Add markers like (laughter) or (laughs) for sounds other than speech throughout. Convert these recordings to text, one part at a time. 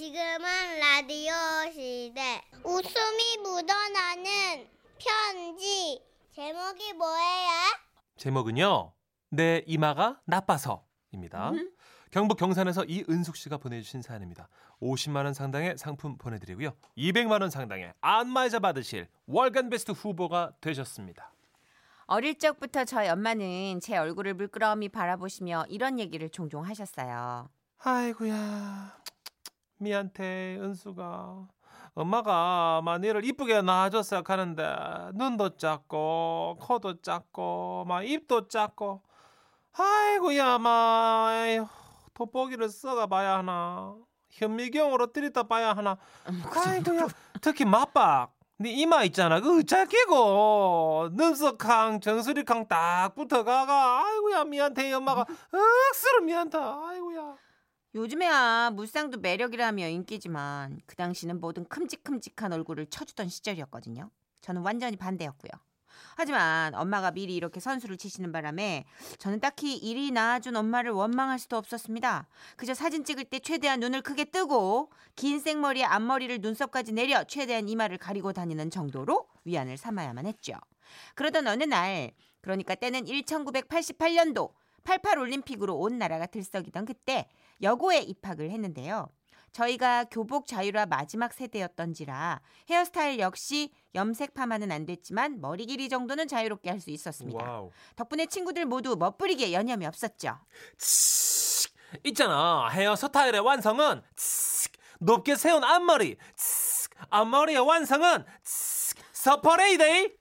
지금은 라디오 시대. 웃음이 묻어나는 편지. 제목이 뭐예요? 제목은요. 내 이마가 나빠서입니다. 음. 경북 경산에서 이은숙 씨가 보내주신 사연입니다. 50만 원 상당의 상품 보내드리고요. 200만 원 상당의 안마의자 받으실 월간 베스트 후보가 되셨습니다. 어릴 적부터 저희 엄마는 제 얼굴을 물끄러미 바라보시며 이런 얘기를 종종 하셨어요. 아이고야 미안해 은수가. 엄마가 마니를 이쁘게 낳아줬어야 하는데 눈도 작고 코도 작고 막 입도 작고. 아이고야 마. 에휴, 돋보기를 써가 봐야 하나. 현미경으로 들이다 봐야 하나. 아이고야 특히 맞박. 네 이마 있잖아. 그 작기고. 눈썹캉 정수리캉 딱 붙어가가. 아이고야 미안해 엄마가. (laughs) 억수로 미안다. 아이고야 요즘에야 무쌍도 매력이라며 인기지만 그 당시는 뭐든 큼직큼직한 얼굴을 쳐주던 시절이었거든요. 저는 완전히 반대였고요. 하지만 엄마가 미리 이렇게 선수를 치시는 바람에 저는 딱히 일이 낳아준 엄마를 원망할 수도 없었습니다. 그저 사진 찍을 때 최대한 눈을 크게 뜨고 긴 생머리에 앞머리를 눈썹까지 내려 최대한 이마를 가리고 다니는 정도로 위안을 삼아야만 했죠. 그러던 어느 날 그러니까 때는 1988년도 88 올림픽으로 온 나라가 들썩이던 그때 여고에 입학을 했는데요. 저희가 교복 자유라 마지막 세대였던지라 헤어스타일 역시 염색 파마는 안 됐지만 머리 길이 정도는 자유롭게 할 수 있었습니다. wow 덕분에 친구들 모두 멋부리게 여념이 없었죠. 칙. 있잖아 헤어 스타일의 완성은 칙. 높게 세운 앞머리 칙. 앞머리의 완성은 칙. 서퍼레이데이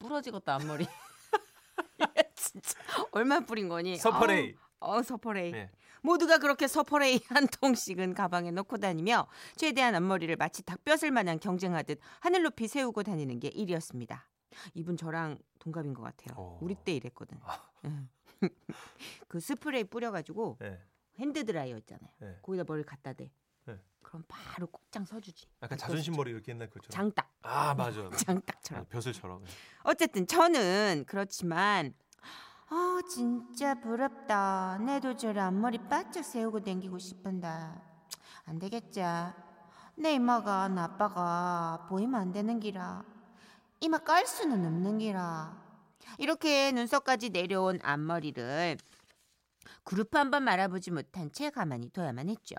부러지겠다 앞머리. (laughs) (laughs) 진짜 얼마 뿌린 거니? 서퍼레이 어, 어 서퍼레이. 네. 모두가 그렇게 서퍼레이 (laughs) 한 통씩은 가방에 넣고 다니며 최대한 앞머리를 마치 닭벼슬 마냥 경쟁하듯 하늘 높이 세우고 다니는 게 일이었습니다. 이분 저랑 동갑인 것 같아요. 어. 우리 때 이랬거든. 응. (laughs) 그 스프레이 뿌려가지고 네. 핸드 드라이어 있잖아요. 네. 거기다 머리를 갖다 대. 네. 그럼 바로 곧장 서주지. 약간 자존심 머리 이렇게 옛날 것처럼 장딱, 아 맞아 장딱처럼. 아, 벼슬처럼 어쨌든 저는 그렇지만 아 진짜 부럽다. 내도 저리 앞머리 바짝 세우고 댕기고 싶은데 안 되겠지. 내 이마가 나빠가 보이면 안 되는 기라. 이마 깔 수는 없는 기라. 이렇게 눈썹까지 내려온 앞머리를 그룹 한 번 말아보지 못한 채 가만히 둬야만 했죠.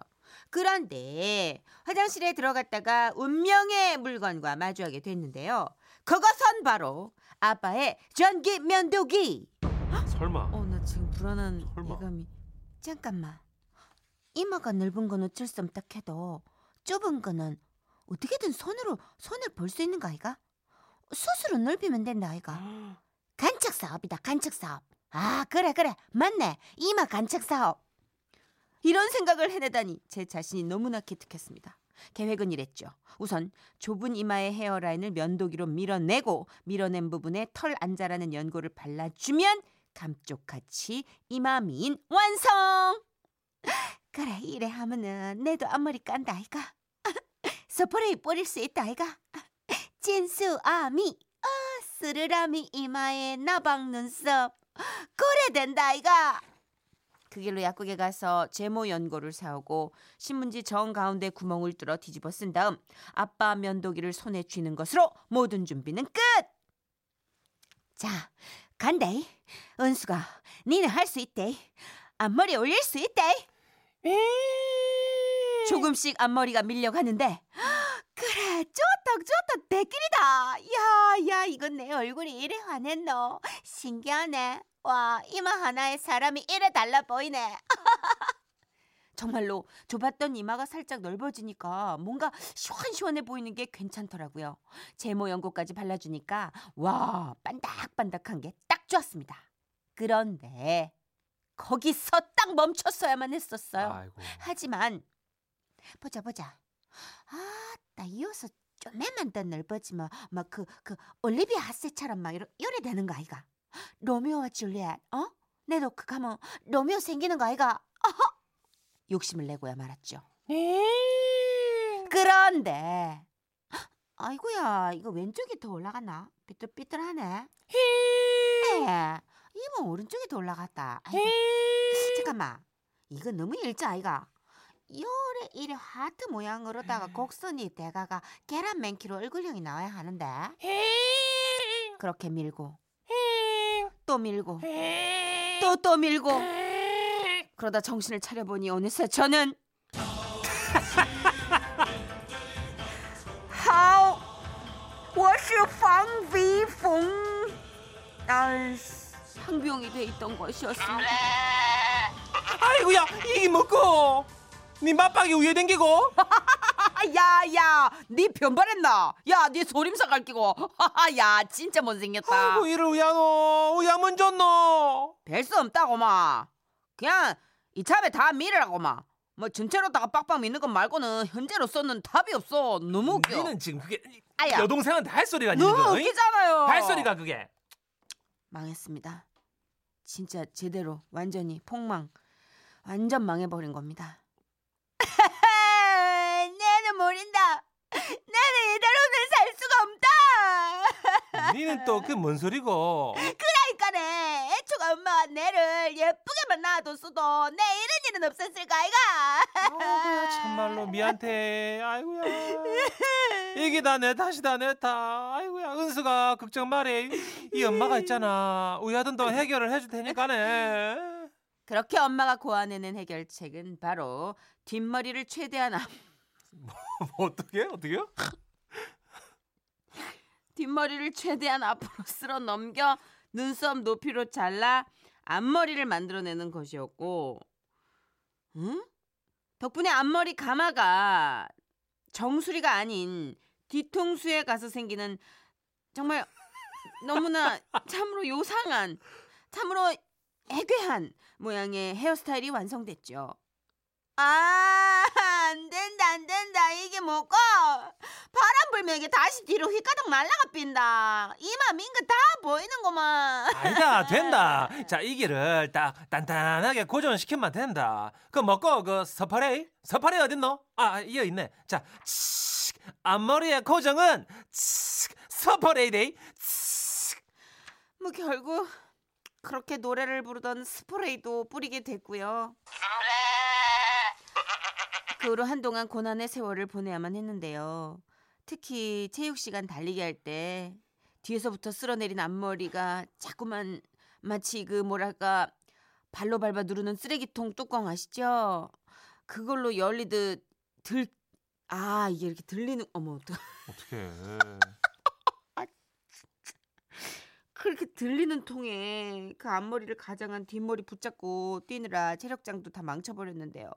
그런데 화장실에 들어갔다가 운명의 물건과 마주하게 됐는데요. 그것은 바로 아빠의 전기 면도기. 설마 어, 나 지금 불안한 설마. 예감이. 잠깐만. 이마가 넓은 건 어쩔 수 없다 해도 좁은 거는 어떻게든 손으로 손을 볼 수 있는 거 아이가? 스스로 넓히면 된다 아이가? (gasps) 간척 사업이다 간척 사업. 아 그래 그래 맞네 이마 간척 사업. 이런 생각을 해내다니 제 자신이 너무나 기특했습니다. 계획은 이랬죠. 우선 좁은 이마의 헤어라인을 면도기로 밀어내고 밀어낸 부분에 털 안 자라는 연고를 발라주면 감쪽같이 이마 미인 완성! 그래 이래 하면은 내도 앞머리 깐다 아이가 (laughs) 스프레이 뿌릴 수 있다 아이가 진수 아미 아 스르라미 이마에 나방 눈썹 그래 된다 아이가 그 길로 약국에 가서 제모 연고를 사오고 신문지 정 가운데 구멍을 뚫어 뒤집어 쓴 다음 아빠 면도기를 손에 쥐는 것으로 모든 준비는 끝! 자, 간다이. 은수가 니는 할 수 있대. 앞머리 올릴 수 있대. 조금씩 앞머리가 밀려가는데 (gasps) 그래 좋다 좋다 대길이다 야야 이건 내 얼굴이 이래 화냈노 신기하네 와 이마 하나에 사람이 이래 달라 보이네 (laughs) 정말로 좁았던 이마가 살짝 넓어지니까 뭔가 시원시원해 보이는 게 괜찮더라고요 제모 연고까지 발라주니까 와 반닥반닥한 게 딱 좋았습니다 그런데 거기서 딱 멈췄어야만 했었어요 아이고 하지만 보자 보자. 아 나 이어서 좀만 더 넓어지면 막 그 그 올리비아 하세처럼 막 이러, 이래 되는 거 아이가? 로미오와 줄리엣 어? 내도 그 가면 로미오 생기는 거 아이가? 어허! 욕심을 내고야 말았죠. 그런데 아이고야 이거 왼쪽이 더 올라갔나? 삐뚤삐뚤하네. 에 이번 오른쪽이 더 올라갔다. 아이고, 잠깐만 이거 너무 일자 아이가? 요래 이래 하트 모양으로다가 곡선이 대가가 계란 맨키로 얼굴형이 나와야 하는데 그렇게 밀고 또 밀고 또 또 밀고 그러다 정신을 차려보니 어느새 저는 하오 워시 황비봉? 아, 황비용이 돼 있던 것이었습니다. 아이고야 이게 뭐고? 네 맞박이 우유 댕기고? (laughs) 야야 네 변발했나 야네 소림사 갈기고 (laughs) 야 진짜 못생겼다 아이고 이를 우야노 우야 먼저노 별 수 없다고 마 그냥 이참에 다 밀으라고 마. 뭐 전체로다가 빡빡 미는 것 말고는 현재로서는 답이 없어. 너무 웃겨. 니는 지금 그게 아야. 여동생한테 할 소리가 너무 웃기잖아요. 할 소리가 그게. 망했습니다. 진짜 제대로 완전히 폭망. 완전 망해버린 겁니다. (laughs) 나는 모른다. 나는 이대로는 살 수가 없다. 니는 또 그 뭔 소리고? (laughs) 그러니까네 애초가 엄마가 내를 예쁘게만 낳아뒀어도 내 이런 일은 없었을까 아이가 아이고야 참말로 미안해. 아이고야. 이게 다 내 탓이다 내 탓. 아이고야 은수가 걱정 말해. 이 엄마가 있잖아. 우야든 도 해결을 해줄 테니까네. 그렇게 엄마가 고안해낸 해결책은 바로 뒷머리를 최대한 앞뭐 어떻게 어떻게요? 뒷머리를 최대한 앞으로 쓸어 넘겨 눈썹 높이로 잘라 앞머리를 만들어내는 것이었고 응? 덕분에 앞머리 가마가 정수리가 아닌 뒤통수에 가서 생기는 정말 너무나 (laughs) 참으로 요상한 참으로 해괴한 모양의 헤어스타일이 완성됐죠. 아, 안 된다, 안 된다. 이게 뭐고? 바람 불면 이게 다시 뒤로 휘가닥 날라가 빈다. 이마 민 거 다 보이는구만. 아니다 (laughs) 된다. 자 이 길을 딱 단단하게 고정시키면 된다. 그 뭐꼬 그 서파레이 서파레이 어딨노? 아 여 있네. 자 칙, 앞머리의 고정은 칙, 서파레이 데이. 칙. 뭐 결국 그렇게 노래를 부르던 스프레이도 뿌리게 됐고요. 그 후로 한동안 고난의 세월을 보내야만 했는데요. 특히 체육 시간 달리기 할 때 뒤에서부터 쓸어내린 앞머리가 자꾸만 마치 그 뭐랄까 발로 밟아 누르는 쓰레기통 뚜껑 아시죠? 그걸로 열리듯 들 아 이게 이렇게 들리는 어머 어떡- 어떻게? (laughs) 그렇게 들리는 통에 그 앞머리를 가장한 뒷머리 붙잡고 뛰느라 체력장도 다 망쳐버렸는데요.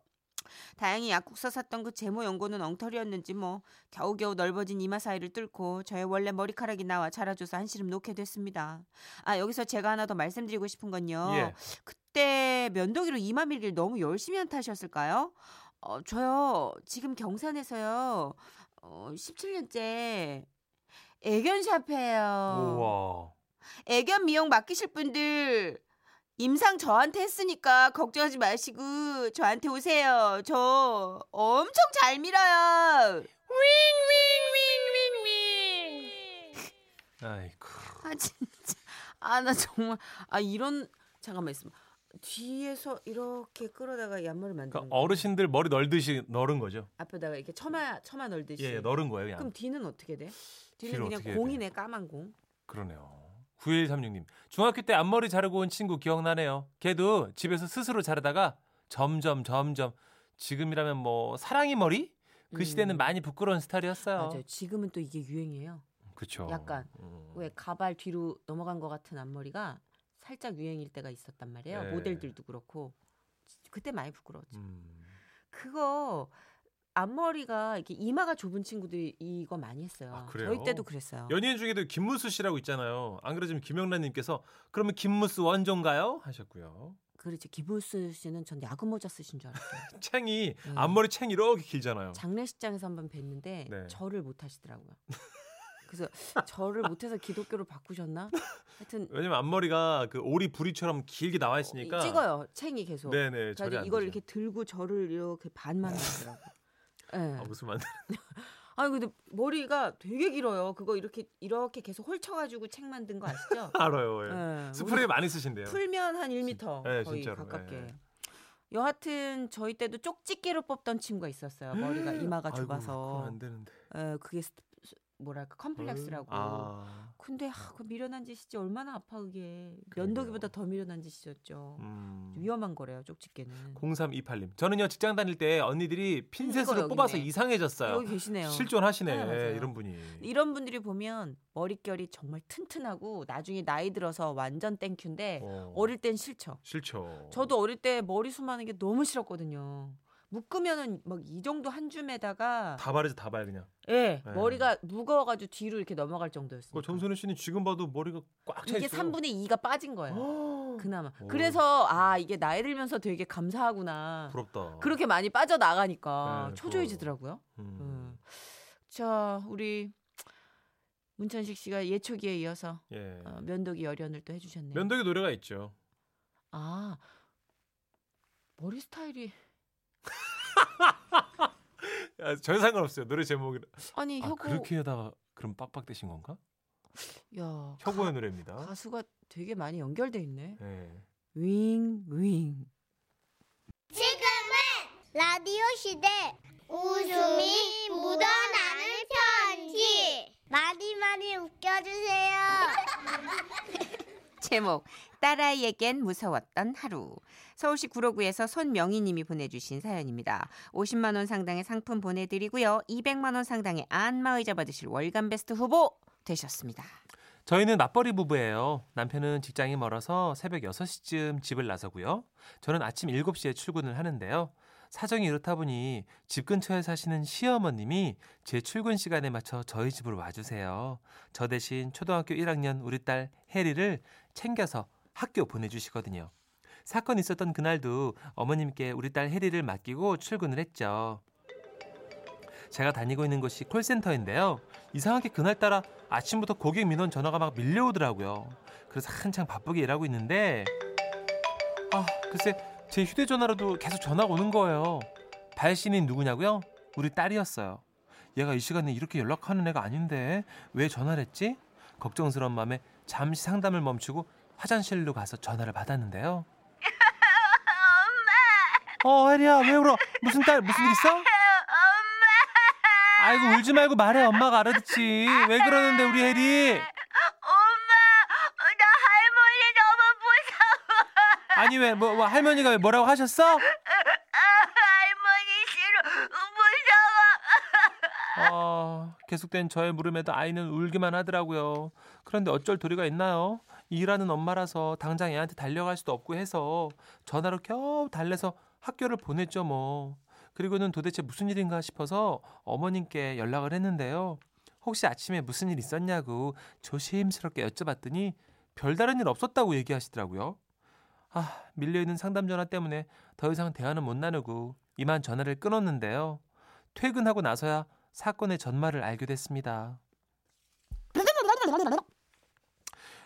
다행히 약국서 샀던 그 제모 연고는 엉터리였는지 뭐 겨우겨우 넓어진 이마 사이를 뚫고 저의 원래 머리카락이 나와 자라줘서 한시름 놓게 됐습니다. 아 여기서 제가 하나 더 말씀드리고 싶은 건요. 예. 그때 면도기로 이마 밀기를 너무 열심히 한 탓이었을까요? 어, 저요 지금 경산에서요 어, 17년째 애견샵해요. 우와. 애견 미용 맡기실 분들 임상 저한테 했으니까 걱정하지 마시고 저한테 오세요. 저 엄청 잘 밀어요. 아이고. 아 진짜 아 나 정말 아 이런 잠깐만 있으면 뒤에서 이렇게 끌어다가 양말을 그 만드는 거 어르신들 머리 널듯이 널은 거죠. 앞에다가 이렇게 처마 처마 널듯이 예, 예 널은 거예요 그냥. 그럼 뒤는 어떻게 돼? 뒤는 그냥 공이네 까만 공. 그러네요. 9136님. 중학교 때 앞머리 자르고 온 친구 기억나네요. 걔도 집에서 스스로 자르다가 점점 점점 지금이라면 뭐 사랑이 머리? 그 시대는 음. 많이 부끄러운 스타일이었어요. 맞아요. 지금은 또 이게 유행이에요. 그렇죠. 약간 음. 왜 가발 뒤로 넘어간 것 같은 앞머리가 살짝 유행일 때가 있었단 말이에요. 네. 모델들도 그렇고 그때 많이 부끄러웠죠. 음. 그거 앞머리가 이렇게 이마가 좁은 친구들이 이거 많이 했어요. 아, 그래요? 저희 때도 그랬어요. 연예인 중에도 김무수 씨라고 있잖아요. 안 지금 김영란님께서 그러면 김무수 원조인가요? 하셨고요. 그렇죠. 김우수 씨는 전 야구 모자 쓰신 줄 알았어요. (laughs) 챙이 네. 앞머리 챙 이렇게 길잖아요. 장례식장에서 한번 뵀는데 네. 절을 못 하시더라고요. (laughs) 그래서 절을 못해서 기독교로 바꾸셨나? 하여튼 왜냐면 앞머리가 그 오리 부리처럼 길게 나와 있으니까. 찍어요. 챙이 계속. 네네. 안 이걸 되죠. 이렇게 들고 절을 이렇게 반만 하더라고. 예. 아, 무슨 말? (laughs) 아니 근데 머리가 되게 길어요. 그거 이렇게 이렇게 계속 홀쳐가지고 책 만든 거 아시죠? (laughs) 알아요. 예. 예. 스프레이 많이 쓰신대요. 풀면 한 1m 네, 거의 진짜로. 가깝게. 예. 여하튼 저희 때도 쪽집게로 뽑던 친구가 있었어요. 머리가 이마가 아이고, 좁아서. 안 되는데. 어, 그게 뭐랄까 컴플렉스라고. 아. 근데 아, 그 미련한 짓이지 얼마나 아파 그게. 면도기보다 더 미련한 짓이었죠. 음. 위험한 거래요 쪽집게는. 0328님. 저는요 직장 다닐 때 언니들이 핀셋으로 뽑아서 있네. 이상해졌어요. 여기 계시네요. 실존하시네 네. 이런 분이. 이런 분들이 보면 머릿결이 정말 튼튼하고 나중에 나이 들어서 완전 thank you인데 어. 어릴 땐 싫죠. 싫죠. 저도 어릴 때 머리 숱 많은 게 너무 싫었거든요. 묶으면은 막 이 정도 한 줌에다가 다 바르지 다발 그냥. 예 네. 머리가 무거워가지고 뒤로 이렇게 넘어갈 정도였어요. 그 정선우 씨는 지금 봐도 머리가 꽉차 이게 있어요. 3분의 2가 빠진 거예요. 어. 그나마. 오. 그래서 아 이게 나이 들면서 되게 감사하구나. 부럽다. 그렇게 많이 빠져 나가니까 네, 초조해지더라고요. 음. 음. 자 우리 문천식 씨가 예초기에 이어서 예. 어, 면도기 열연을 또 해주셨네요. 면도기 노래가 있죠. 아 머리 스타일이 야, 전혀 상관없어요. 노래 제목이. 아니 아, 혁오 그렇게 하다가 그럼 빡빡대신 건가? 야 혁오의 가, 노래입니다. 가수가 되게 많이 연결돼 있네. 예. 윙윙 지금은 라디오 시대 웃음이 묻어나는 편지 많이 많이 웃겨주세요. (laughs) 제목 딸아이에겐 무서웠던 하루 서울시 구로구에서 손명희 님이 보내주신 사연입니다. 50만 원 상당의 상품 보내드리고요. 200만 원 상당의 안마의자 받으실 월간 베스트 후보 되셨습니다. 저희는 맞벌이 부부예요. 남편은 직장이 멀어서 새벽 6시쯤 집을 나서고요. 저는 아침 7시에 출근을 하는데요. 사정이 이렇다 보니 집 근처에 사시는 시어머님이 제 출근 시간에 맞춰 저희 집으로 와주세요. 저 대신 초등학교 1학년 우리 딸 혜리를 챙겨서 학교 보내주시거든요. 사건 있었던 그날도 어머님께 우리 딸 혜리를 맡기고 출근을 했죠. 제가 다니고 있는 곳이 콜센터인데요. 이상하게 그날따라 아침부터 고객 민원 전화가 막 밀려오더라고요. 그래서 한창 바쁘게 일하고 있는데 아 글쎄 제 휴대전화로도 계속 전화가 오는 거예요. 발신인 누구냐고요? 우리 딸이었어요. 얘가 이 시간에 이렇게 연락하는 애가 아닌데 왜 전화를 했지? 걱정스러운 마음에 잠시 상담을 멈추고 화장실로 가서 전화를 받았는데요. 엄마. 어 혜리야 왜 울어? 무슨 딸 무슨 일 있어? 아이고 울지 말고 말해 엄마가 알아듣지 왜 그러는데 우리 혜리 엄마, 나 할머니 너무 무서워. 아니 왜뭐 할머니가 왜 뭐라고 하셨어? 무서워. 어, 계속된 저의 물음에도 아이는 울기만 하더라고요 그런데 어쩔 도리가 있나요? 일하는 엄마라서 당장 애한테 달려갈 수도 없고 해서 전화로 겨우 달래서 학교를 보냈죠 뭐. 그리고는 도대체 무슨 일인가 싶어서 어머님께 연락을 했는데요. 혹시 아침에 무슨 일 있었냐고 조심스럽게 여쭤봤더니 별다른 일 없었다고 얘기하시더라고요. 아 밀려있는 상담 전화 때문에 더 이상 대화는 못 나누고 이만 전화를 끊었는데요. 퇴근하고 나서야 사건의 전말을 알게 됐습니다.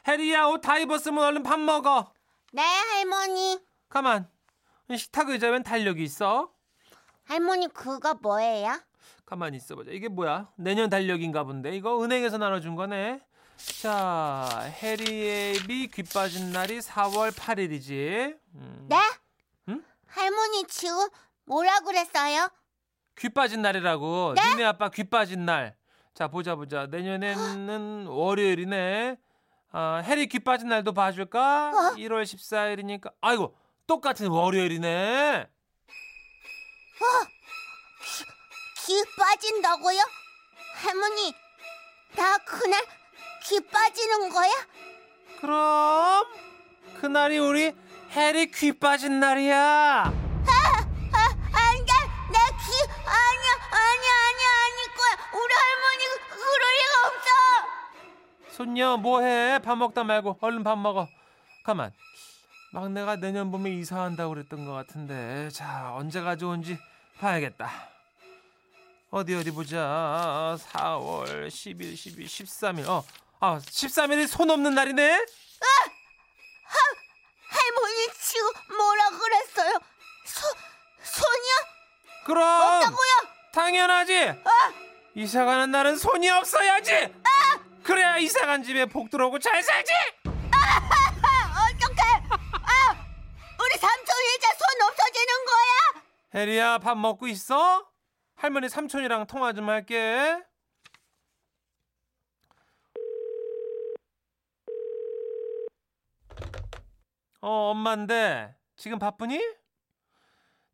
해리야 옷 다 입었으면 얼른 밥 먹어. 네, 할머니. 가만. 식탁 의자 웬 달력이 있어? 할머니 그거 뭐예요? 가만히 있어보자. 이게 뭐야? 내년 달력인가 본데. 이거 은행에서 나눠준 거네. 자, 해리의 비귀 빠진 날이 4월 8일이지. 음, 네? 응? 할머니 지금 뭐라 그랬어요? 귀 빠진 날이라고. 네? 니네 아빠 귀 빠진 날. 자, 보자 보자. 내년에는 (gasps) 월요일이네. 아, 해리 귀 빠진 날도 봐줄까? 1월 14일이니까. 아이고, 똑같은 월요일이네. 귀 빠진다고요? 할머니, 나 그날 귀 빠지는 거야? 그럼 그날이 우리 해리 귀 빠진 날이야. 안 돼! 내 귀, 아니야, 아니야, 아니야, 아닐 거야! 우리 할머니 그럴 리가 없어! 손녀 뭐해? 밥 먹다 말고 얼른 밥 먹어. 가만. 막내가 내년 봄에 이사한다고 그랬던 것 같은데 자 언제가 좋은지 봐야겠다. 어디 어디 보자. 4월 10일, 12일, 13일. 어, 아 13일이 손 없는 날이네. 할머니 지금 뭐라 그랬어요? 소, 소녀? 그럼 없다고요? 당연하지. 이사 가는 날은 손이 없어야지. 그래야 간 집에 복 들어오고 잘 살지. 아, 어떡해! 아! 우리 삼촌 이제 손 없어지는 거야? 혜리야 밥 먹고 있어? 할머니 삼촌이랑 통화 좀 할게. 어 엄마인데 지금 바쁘니?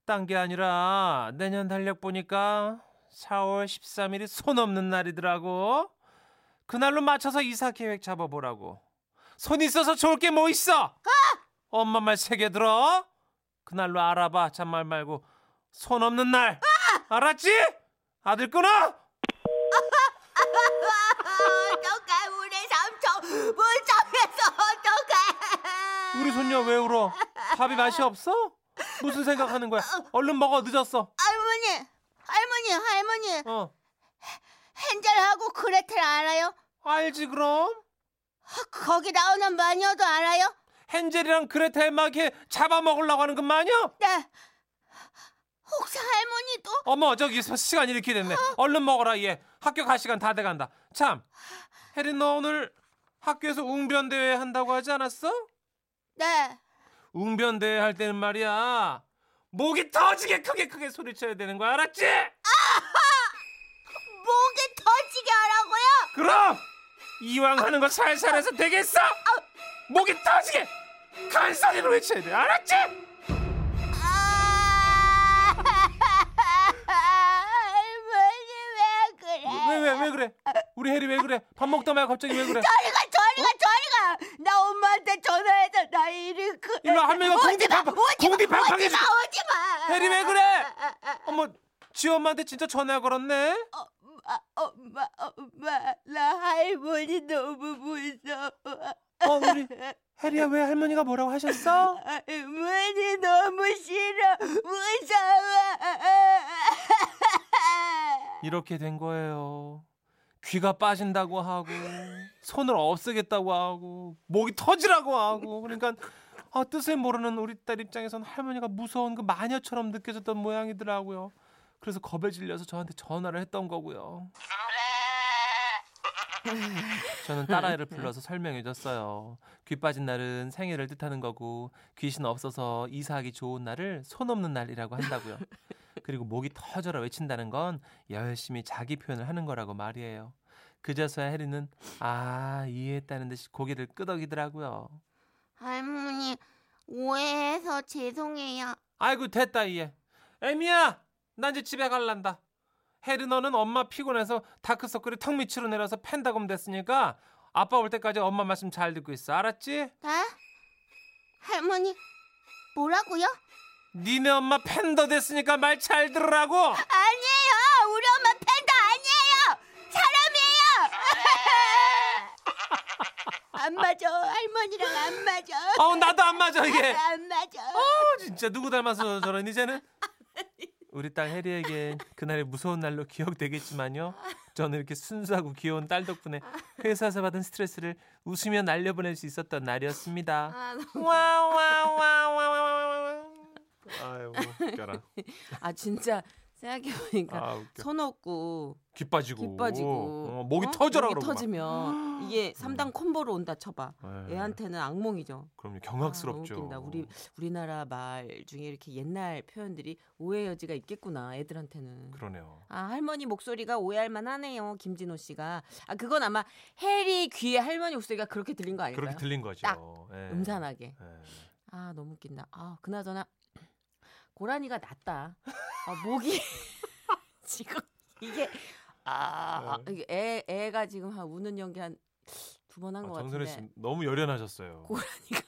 딴 게 아니라 내년 달력 보니까 4월 13일이 손 없는 날이더라고. 그날로 맞춰서 이사 계획 잡아보라고. 손 있어서 좋을 게 뭐 있어? 엄마 말 새겨 들어. 그날로 알아봐. 잔말 말고 손 없는 날. 알았지? 아들 끊어. 어떡해 우리 삼촌 무서워서 어떡해 우리 손녀 왜 울어? 밥이 맛이 없어? 무슨 생각하는 거야? 얼른 먹어 늦었어. 할머니 할머니 할머니 어. 헨젤하고 그레텔 알아요? 알지 그럼. 거기 나오는 마녀도 알아요? 헨젤이랑 그레텔 막 이렇게 잡아먹으려고 하는 그 마녀? 네 혹시 할머니도 어머 저기 시간이 이렇게 됐네. 얼른 먹어라 얘. 학교 갈 시간 다 돼간다. 참. 혜린 너 오늘 학교에서 웅변 대회 한다고 하지 않았어? 네 웅변 대회 할 때는 말이야. 목이 터지게 크게 크게 소리쳐야 되는 거 알았지? 목이 터지게 하라고요? 그럼 이왕 하는 거 살살 해서 되겠어? 목이 터지게 큰 소리로 외쳐야 돼. 알았지? 아왜 그래 왜왜 왜 그래? 우리 혜리 왜 그래? 밥 먹다 말고 갑자기 왜 그래? 저리 가 저리 가 저리 가 나 엄마한테 전화해서 나 이리 그 일로 와, 할머니가 공기 팡팡 공기 팡팡 해줄게. 오지마 혜리 왜 그래? 어머 지 엄마한테 진짜 전화 걸었네. 엄마 엄마 엄마 나 할머니 너무 무서워 어 우리 혜리야 왜 할머니가 뭐라고 하셨어? 할머니 너무 싫어 무서워 이렇게 된 거예요. 귀가 빠진다고 하고 손을 없애겠다고 하고 목이 터지라고 하고 그러니까 아, 뜻을 모르는 우리 딸 입장에선 할머니가 무서운 그 마녀처럼 느껴졌던 모양이더라고요. 그래서 겁에 질려서 저한테 전화를 했던 거고요. 저는 딸아이를 불러서 설명해 줬어요. 귀 빠진 날은 생일을 뜻하는 거고 귀신 없어서 이사하기 좋은 날을 손 없는 날이라고 한다고요. 그리고 목이 터져라 외친다는 건 열심히 자기 표현을 하는 거라고 말이에요. 그제서야 혜리는 아 이해했다는 듯이 고개를 끄덕이더라고요. 할머니 오해해서 죄송해요 아이고 됐다 이해. 에미야 나 이제 집에 갈란다. 혜리 너는 엄마 피곤해서 다크서클이 턱 밑으로 내려서 팬다금 됐으니까 아빠 올 때까지 엄마 말씀 잘 듣고 있어 알았지? 네? 할머니 뭐라고요? 니네 엄마 팬더 됐으니까 말 잘 들으라고. 아니에요 우리 엄마 팬더 아니에요 사람이에요 (laughs) 안 맞아 할머니랑 안 맞아 어 나도 안 맞아 이게. 안 맞아 어 진짜 누구 닮아서 저런 이제는 우리 딸 혜리에겐 그날이 무서운 날로 기억되겠지만요. 저는 이렇게 순수하고 귀여운 딸 덕분에 회사에서 받은 스트레스를 웃으며 날려보낼 수 있었던 날이었습니다. 아, 와와와와와와 아유 웃겨라. (laughs) 아 진짜 생각해보니까 아 손 없고 귀 빠지고. 귀 빠지고. 어, 목이 어? 터져라 목이. 터지면 (gasps) 이게 3단 콤보로 온다 쳐봐. 예, 애한테는 악몽이죠. 그럼요. 아, 경악스럽죠. 너무 웃긴다. 우리 우리나라 말 중에 이렇게 옛날 표현들이 오해 여지가 있겠구나 애들한테는. 그러네요. 아 할머니 목소리가 오해할 만하네요 김진호 씨가. 아 그건 아마 해리 귀에 할머니 목소리가 그렇게 들린 거 아닐까요? 그렇게 들린 거죠. 딱 예. 음산하게. 예. 아 너무 웃긴다. 아 그나저나 고라니가 낫다 아, 목이 (laughs) 지금 이게 아, 아, 이게 애 애가 지금 한 우는 연기 한 두 번한 아, 것 정선혜 같은데 씨 너무 열연하셨어요 고라니가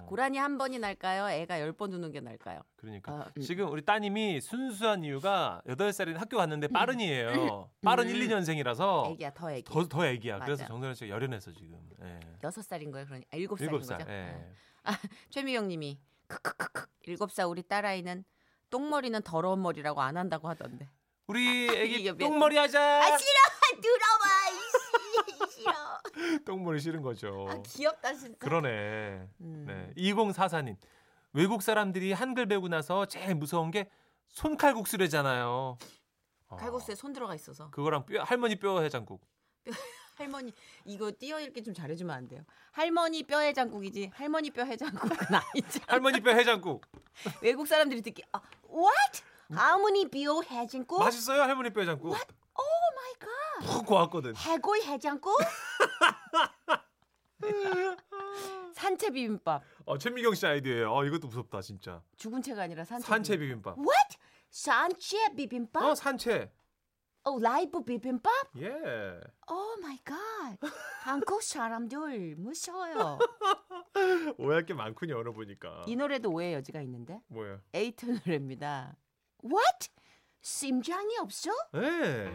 어. 고라니 한 번이 날까요? 애가 열 번 우는 게 날까요? 그러니까 아, 음. 지금 우리 따님이 순수한 이유가 8살인 학교 갔는데 빠른이에요. 빠른 음. 1, 2년생이라서 애기야 더 애기. 더, 더 애기야. 그래서 맞아. 정선혜 씨가 열연해서 지금. 예. 여섯 살인 거예요. 그러니 아, 일곱 살인 7살. 거죠. 예. 아, (laughs) 최미경 님이 크크크크 일곱 살 우리 딸아이는 똥머리는 더러운 머리라고 안 한다고 하던데. 우리 애기 똥머리 하자. 아 싫어 (laughs) 들어와 싫어 (laughs) 똥머리 싫은 거죠. 아 귀엽다 진짜. 그러네. 음. 네. 2044님. 외국 사람들이 한글 배우고 나서 제일 무서운 게 손칼국수래잖아요. 어, 칼국수에 손 들어가 있어서. 그거랑 뼈, 할머니 뼈 해장국. 할머니 이거 띄어 읽기 좀 잘해주면 안 돼요. 할머니 뼈 해장국이지 할머니 뼈 해장국은 (laughs) 아니지. 할머니 뼈 해장국 (laughs) 외국 사람들이 듣기 아, What? 할머니 비오 해장국? 맛있어요 할머니 뼈 해장국. Oh my god. 푹 고왔거든. 해골 해장국? (laughs) 산채 비빔밥. 어 최미경 씨 아이디어예요. 어 이것도 무섭다 진짜. 죽은 채가 아니라 산채. 산채. 비빔밥. What? 산채 비빔밥? 어 산채. 어, 라이브 비빔밥? 예. Oh my god. 한국 사람들 무서워요. (laughs) 오해할 게 많군요 오늘 보니까. 이 노래도 오해 여지가 있는데 뭐야? 에이트 노래입니다. What? 심장이 없어? 예.